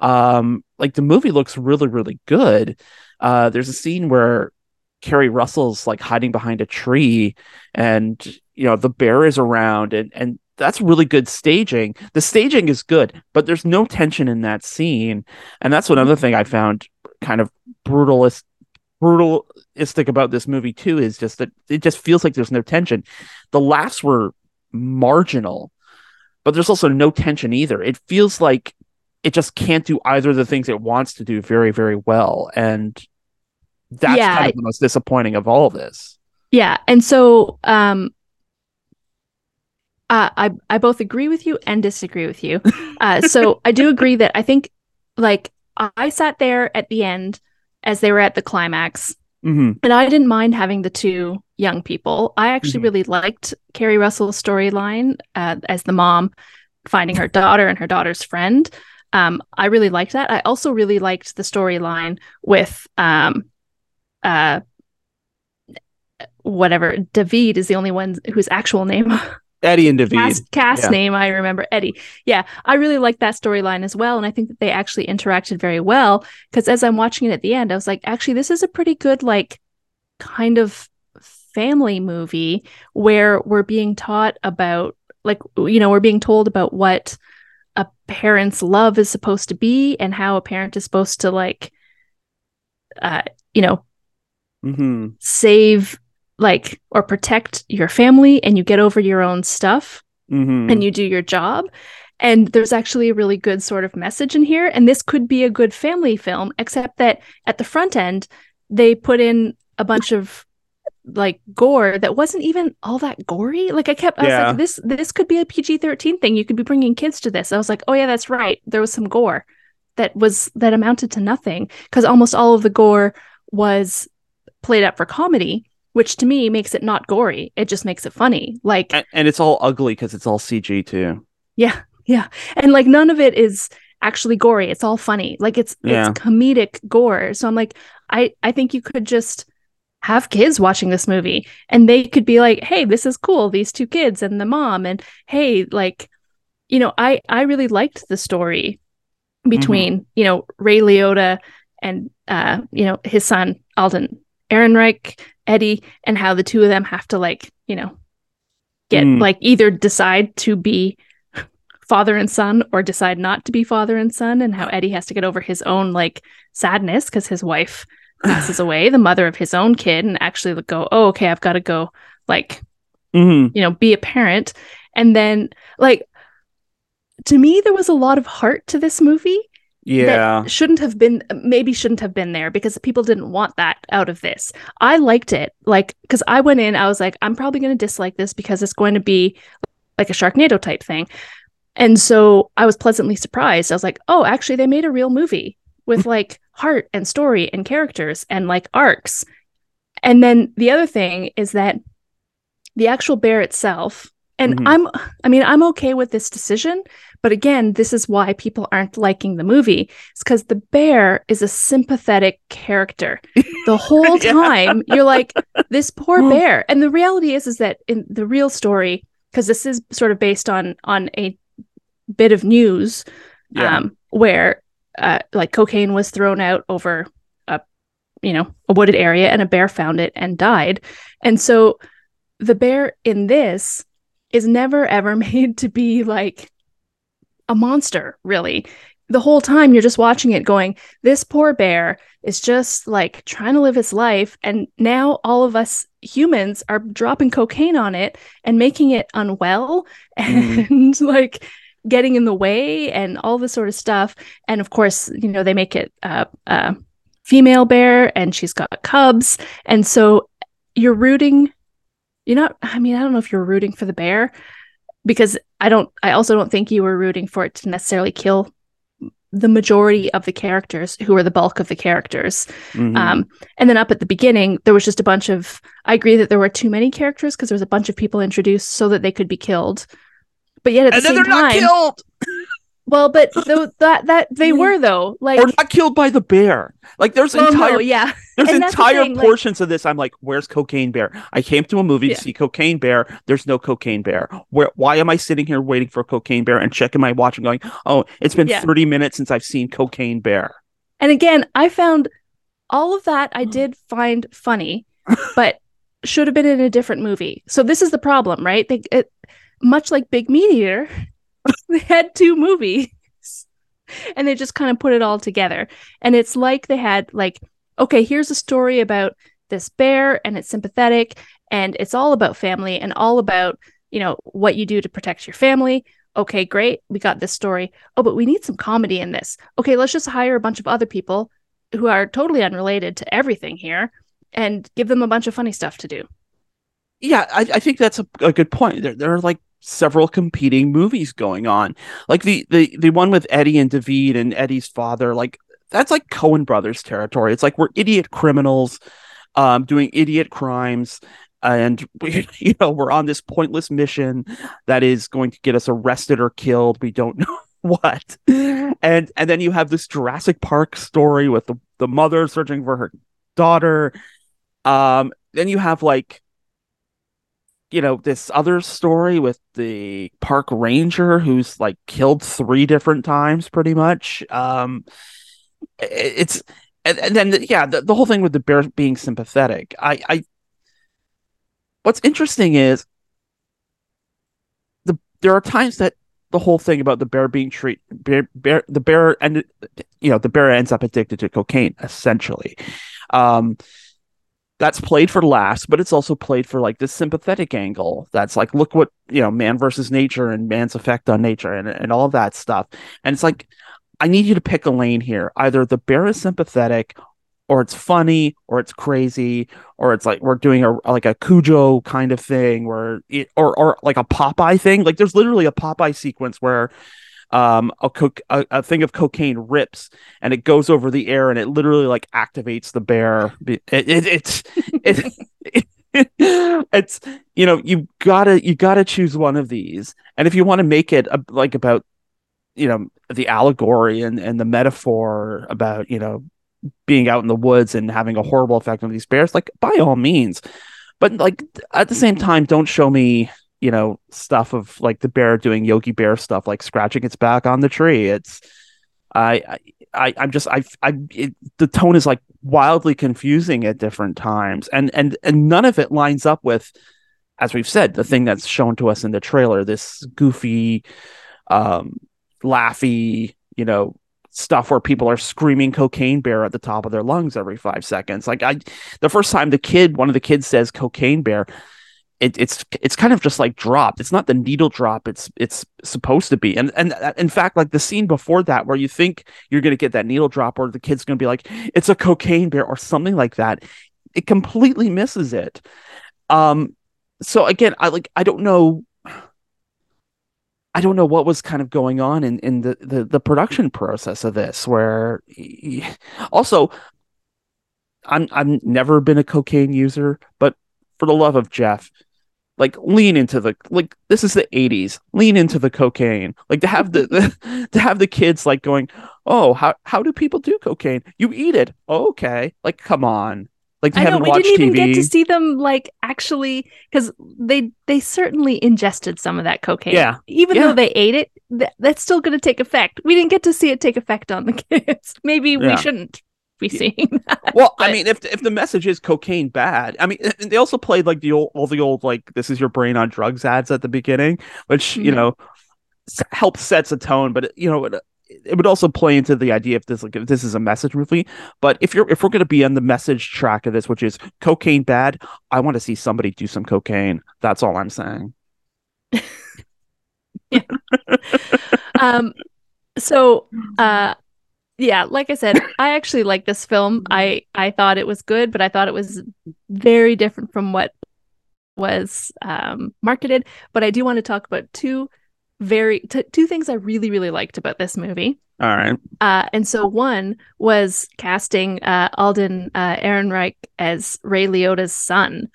Um, like the movie looks really really good. Uh, there's a scene where Keri Russell's like hiding behind a tree, and you know the bear is around, and and that's really good staging. The staging is good, but there's no tension in that scene, and that's another thing I found kind of brutalist brutalistic about this movie too is just that it just feels like there's no tension. The laughs were marginal, but there's also no tension either. It feels like it just can't do either of the things it wants to do very, very well. And that's Yeah. kind of the most disappointing of all this. Yeah, and so um, uh, I I both agree with you and disagree with you. Uh, so I do agree that I think like I sat there at the end as they were at the climax, hmm and I didn't mind having the two young people. I actually Mhm. really liked Keri Russell's storyline uh, as the mom finding her daughter and her daughter's friend. Um, I really liked that. I also really liked the storyline with um, uh, whatever David is the only one whose actual name [laughs] Eddie and David. cast, cast yeah. name I remember Eddie. Yeah, I really liked that storyline as well, and I think that they actually interacted very well. Because as I'm watching it at the end, I was like, actually, this is a pretty good like kind of family movie where we're being taught about like you know we're being told about what a parent's love is supposed to be and how a parent is supposed to like uh you know mm-hmm. save like or protect your family and you get over your own stuff hmm and you do your job. And there's actually a really good sort of message in here. And this could be a good family film, except that at the front end, they put in a bunch of like gore that wasn't even all that gory. Like I kept, I was like, this this could be a PG thirteen thing. You could be bringing kids to this. I was like, oh yeah, that's right. There was some gore that was that amounted to nothing because almost all of the gore was played up for comedy, which to me makes it not gory. It just makes it funny. Like and, and it's all ugly because it's all CG too. yeah, yeah. And like none of it is actually gory. It's all funny. Like it's Yeah. it's comedic gore. So I'm like, I I think you could just have kids watching this movie and they could be like, "Hey, this is cool. These two kids and the mom and hey, like you know, I I really liked the story between, you know, Ray Liotta and uh, you know, his son Alden Ehrenreich, Eddie and how the two of them have to like, you know, get Mm. like either decide to be father and son or decide not to be father and son and how Eddie has to get over his own like sadness because his wife [sighs] passes away, the mother of his own kid, and actually go, oh, okay, I've got to go like, hmm you know, be a parent. And then like to me, there was a lot of heart to this movie Yeah. shouldn't have been maybe shouldn't have been there because people didn't want that out of this. I liked it. Like cuz I went in I was like I'm probably going to dislike this because it's going to be like a Sharknado type thing. And so I was pleasantly surprised. I was like, "Oh, actually they made a real movie with [laughs] like heart and story and characters and like arcs." And then the other thing is that the actual bear itself and Mhm. I'm I mean, I'm okay with this decision, but again, this is why people aren't liking the movie. It's because the bear is a sympathetic character. The [laughs] whole Yeah. time you're like, this poor bear. And the reality is is that in the real story, because this is sort of based on on a bit of news Yeah. um, where uh, like cocaine was thrown out over a you know a wooded area and a bear found it and died and so the bear in this is never ever [laughs] made to be like a monster really the whole time you're just watching it going this poor bear is just like trying to live his life and now all of us humans are dropping cocaine on it and making it unwell [laughs] Mhm. and like getting in the way and all this sort of stuff and of course you know they make it uh, a female bear and she's got cubs and so you're rooting you're not i mean i don't know if you're rooting for the bear because i don't i also don't think you were rooting for it to necessarily kill the majority of the characters who are the bulk of the characters Mhm. um, and then up at the beginning, there was just a bunch of. I agree that there were too many characters because there was a bunch of people introduced so that they could be killed. But yet at the and then same they're not time, killed. [laughs] Well, but [laughs] th- that that they were though. Like or not killed by the bear. Like there's well, entire no, yeah. there's And that's the entire thing, like- portions of this. I'm like, where's Cocaine Bear? I came to a movie Yeah. to see Cocaine Bear. There's no Cocaine Bear. Where? Why am I sitting here waiting for Cocaine Bear and checking my watch and going, oh, it's been Yeah. 30 minutes since I've seen Cocaine Bear. And again, I found all of that I mm. did find funny, [laughs] but should have been in a different movie. So this is the problem, right? They it, much like Big Meat Eater, [laughs] they had two movies. And they just kind of put it all together. And it's like they had like, okay, here's a story about this bear and it's sympathetic and it's all about family and all about, you know, what you do to protect your family. Okay, great. We got this story. Oh, but we need some comedy in this. Okay, let's just hire a bunch of other people who are totally unrelated to everything here and give them a bunch of funny stuff to do. Yeah, I, I think that's a, a good point. There, there are like several competing movies going on. Like the the the one with Eddie and David and Eddie's father. Like that's like Coen Brothers territory. It's like we're idiot criminals, um, doing idiot crimes. And [laughs] we, you know, we're on this pointless mission that is going to get us arrested or killed. We don't [laughs] know what. And and then you have this Jurassic Park story with the, the mother searching for her daughter. Um, then you have like you know this other story with the park ranger who's like killed three different times pretty much. Um it's and, and then yeah the, the whole thing with the bear being sympathetic. I i what's interesting is the there are times that the whole thing about the bear being treat bear, bear the bear and you know the bear ends up addicted to cocaine essentially. Um that's played for laughs, but it's also played for like this sympathetic angle. That's like, look what you know, man versus nature and man's effect on nature and and all that stuff. And it's like, I need you to pick a lane here. Either the bear is sympathetic, or it's funny, or it's crazy, or it's like we're doing a like a Cujo kind of thing, where it, or or like a Popeye thing. Like there's literally a Popeye sequence where um a, co- a a thing of cocaine rips and it goes over the air and it literally like activates the bear. Be- it, it it's it, [laughs] it's you know you gotta you gotta choose one of these. And if you want to make it like about you know the allegory and and the metaphor about you know being out in the woods and having a horrible effect on these bears like by all means. But like at the same time don't show me you know stuff of like the bear doing yogi bear stuff like scratching its back on the tree. It's i i i'm just i i it, the tone is like wildly confusing at different times. And and and none of it lines up with as we've said the thing that's shown to us in the trailer this goofy um laughy you know stuff where people are screaming cocaine bear at the top of their lungs every five seconds. Like i the first time the kid one of the kids says cocaine bear it, it's it's kind of just like dropped. It's not the needle drop. It's it's supposed to be. And and uh, in fact, like the scene before that, where you think you're gonna get that needle drop, or the kid's gonna be like, "It's a cocaine bear" or something like that, it completely misses it. Um. So again, I like I don't know. I don't know what was kind of going on in in the the, the production process of this. Where also, I'm I'm never been a cocaine user, but for the love of Jeff, like lean into the like this is the 80s lean into the cocaine like to have the, the [laughs] to have the kids like going oh how how do people do cocaine you eat it oh, okay like come on like they I know we didn't even tv get to see them like actually because they they certainly ingested some of that cocaine. Yeah. even Yeah. though they ate it, th- that's still going to take effect. We didn't get to see it take effect on the [laughs] kids. Maybe Yeah. we shouldn't be seeing [laughs] that. well i mean if if the message is cocaine bad i mean they also played like the old all the old like this is your brain on drugs ads at the beginning which you Mhm. know helps sets a tone but you know it, it would also play into the idea if this like if this is a message movie but if you're if we're going to be on the message track of this which is cocaine bad i want to see somebody do some cocaine that's all i'm saying [laughs] [laughs] um so uh yeah like i said i actually like this film. I i thought it was good but i thought it was very different from what was um marketed. But i do want to talk about two very t- two things i really really liked about this movie. All right. Uh and so one was casting uh alden uh ehrenreich as ray liotta's son.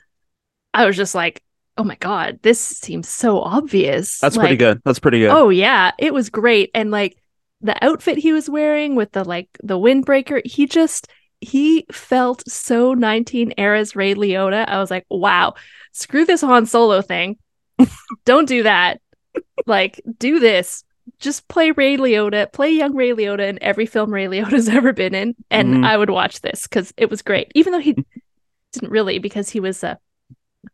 I was just like oh my god this seems so obvious. That's pretty good. That's pretty good. Oh yeah, it was great, and like the outfit he was wearing with the like the windbreaker, he just he felt so 19 eras Ray Liotta. I was like, wow, screw this Han Solo thing. [laughs] Don't do that. Like, do this. Just play Ray Liotta, play young Ray Liotta in every film Ray Liotta's [laughs] ever been in, and Mhm. I would watch this because it was great. Even though he [laughs] didn't really, because he was uh,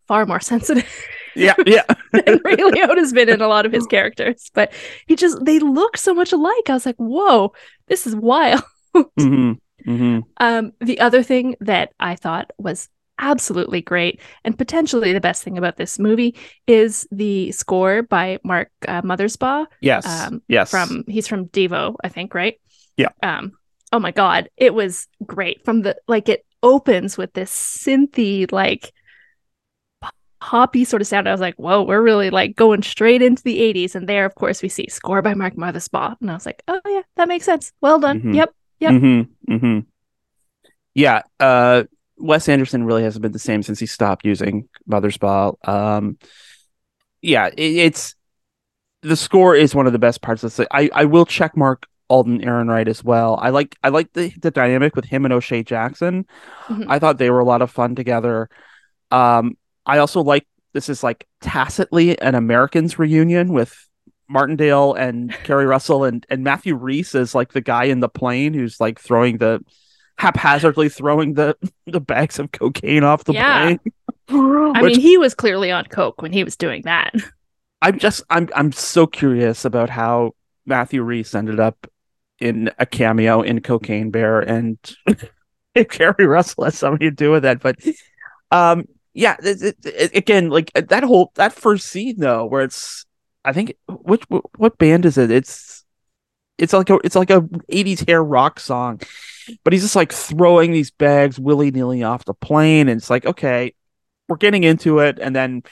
far more sensitive Yeah, yeah. [laughs] Ray Liotta's been in a lot of his characters. But he just they look so much alike. I was like, whoa, this is wild. [laughs] hmm hmm Um, the other thing that I thought was absolutely great and potentially the best thing about this movie is the score by Mark uh, Mothersbaugh Yes. Um, yes. from he's from Devo, I think, right? Yeah. Um, oh my god, it was great from the like it opens with this synthy like poppy sort of sound. I was like, whoa, we're really like going straight into the 80s. And there, of course, we see score by Mark Mothersbaugh. And I was like, oh yeah, that makes sense. Well done. Mhm. Yep. Yep. Mm-hmm. Mm-hmm. Yeah. Uh, Wes Anderson really hasn't been the same since he stopped using Mothersbaugh. Um, yeah, it, it's the score is one of the best parts of this. I I will check mark Alden Ehrenreich as well. I like I like the the dynamic with him and O'Shea Jackson. Mhm. I thought they were a lot of fun together. Um, I also like this is like tacitly an Americans reunion with Martindale and [laughs] Keri Russell and and Matthew Rhys is like the guy in the plane who's like throwing the haphazardly throwing the [laughs] the bags of cocaine off the Yeah. plane. I Which mean, he was clearly on coke when he was doing that. I'm just I'm I'm so curious about how Matthew Rhys ended up in a cameo in Cocaine Bear and [laughs] if Keri Russell has something to do with that. But um yeah, again, like that whole that first scene though, where it's I think which what band is it? It's it's like a it's like a 80s hair rock song, but he's just like throwing these bags willy nilly off the plane, and it's like okay, we're getting into it, and then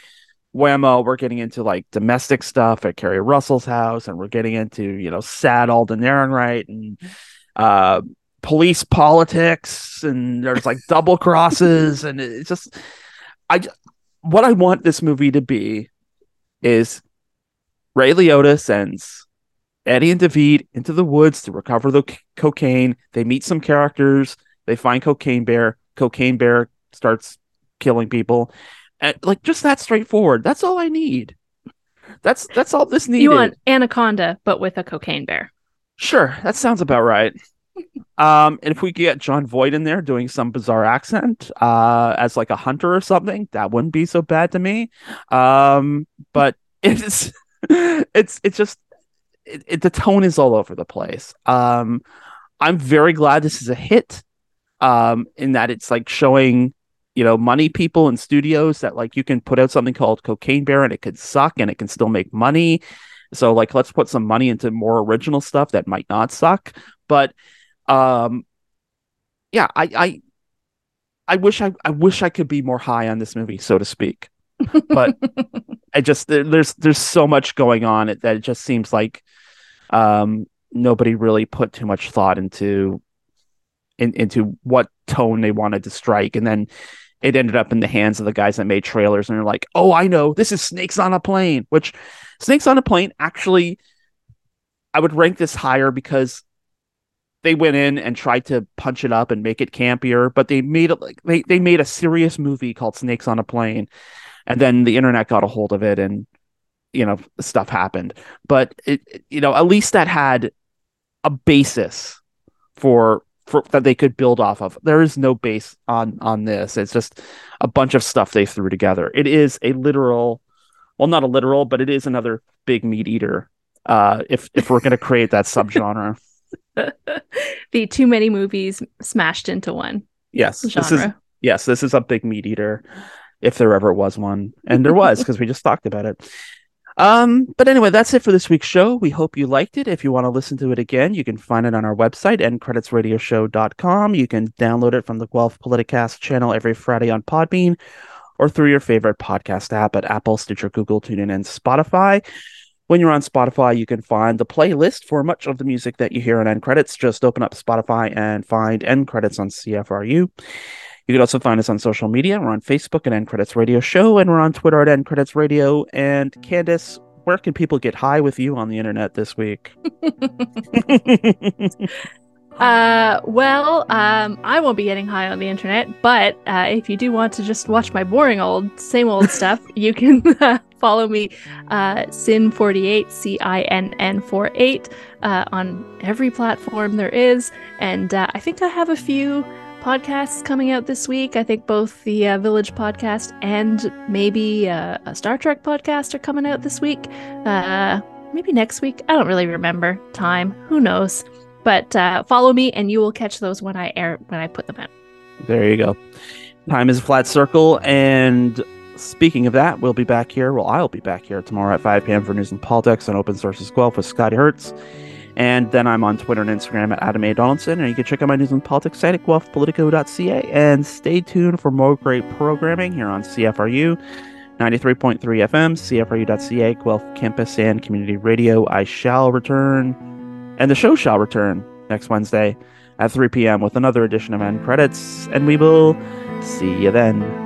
whammo, we're getting into like domestic stuff at Keri Russell's house, and we're getting into you know sad Alden Ehrenreich and uh police politics, and there's like double crosses, and it's just I what I want this movie to be is Ray Liotta sends Eddie and David into the woods to recover the c- cocaine. They meet some characters. They find Cocaine Bear. Cocaine Bear starts killing people. And like just that straightforward. That's all I need. That's that's all this needed. You want Anaconda, but with a cocaine bear. Sure, that sounds about right. Um, and if we could get Jon Voight in there doing some bizarre accent, uh, as like a hunter or something, that wouldn't be so bad to me. Um, but [laughs] it's it's it's just it, it, the tone is all over the place. Um, I'm very glad this is a hit. Um, in that it's like showing, you know, money people in studios that like you can put out something called Cocaine Bear and it could suck and it can still make money. So like let's put some money into more original stuff that might not suck. But um yeah, I I I wish I I wish I could be more high on this movie, so to speak. But [laughs] I just there, there's there's so much going on that it just seems like um nobody really put too much thought into in, into what tone they wanted to strike and then it ended up in the hands of the guys that made trailers and they're like oh i know this is snakes on a plane which snakes on a plane actually i would rank this higher because they went in and tried to punch it up and make it campier but they made it like they, they made a serious movie called snakes on a plane and then the internet got a hold of it and you know stuff happened. But it you know at least that had a basis for for that they could build off of. There is no base on on this. It's just a bunch of stuff they threw together. It is a literal well not a literal but it is another big meat eater uh if if we're going to create that [laughs] subgenre the too many movies smashed into one yes this is yes this is a big meat eater if there ever was one and there was [laughs] because we just talked about it. Um but anyway that's it for this week's show. We hope you liked it. If you want to listen to it again you can find it on our website endcreditsradioshow.com you can download it from the guelph politicast channel every friday on podbean or through your favorite podcast app at apple stitcher google tunein and spotify when you're on Spotify, you can find the playlist for much of the music that you hear on End Credits. Just open up Spotify and find End Credits on CFRU. You can also find us on social media. We're on Facebook at End Credits Radio Show, and we're on Twitter at End Credits Radio. And Candace, where can people get high with you on the internet this week? [laughs] [laughs] Uh, well, um, I won't be getting high on the internet, but uh, if you do want to just watch my boring old, same old [laughs] stuff, you can uh, follow me, uh, Cinn48, C I N N 48, uh, on every platform there is. And uh, I think I have a few podcasts coming out this week. I think both the uh, Village podcast and maybe uh, a Star Trek podcast are coming out this week. Uh, maybe next week. I don't really remember time. Who knows? But uh, follow me, and you will catch those when I air when I put them out. There you go. Time is a flat circle. And speaking of that, we'll be back here. Well, I'll be back here tomorrow at 5 p.m. for news and politics on Open Sources Guelph with Scotty Hertz. And then I'm on Twitter and Instagram at Adam A. Donaldson. And you can check out my news and politics site at guelphpolitico.ca. And stay tuned for more great programming here on CFRU 93.3 FM, CFRU.ca, Guelph Campus and Community Radio. I shall return, and the show shall return next Wednesday at 3 p.m. with another edition of End Credits. And we will see you then.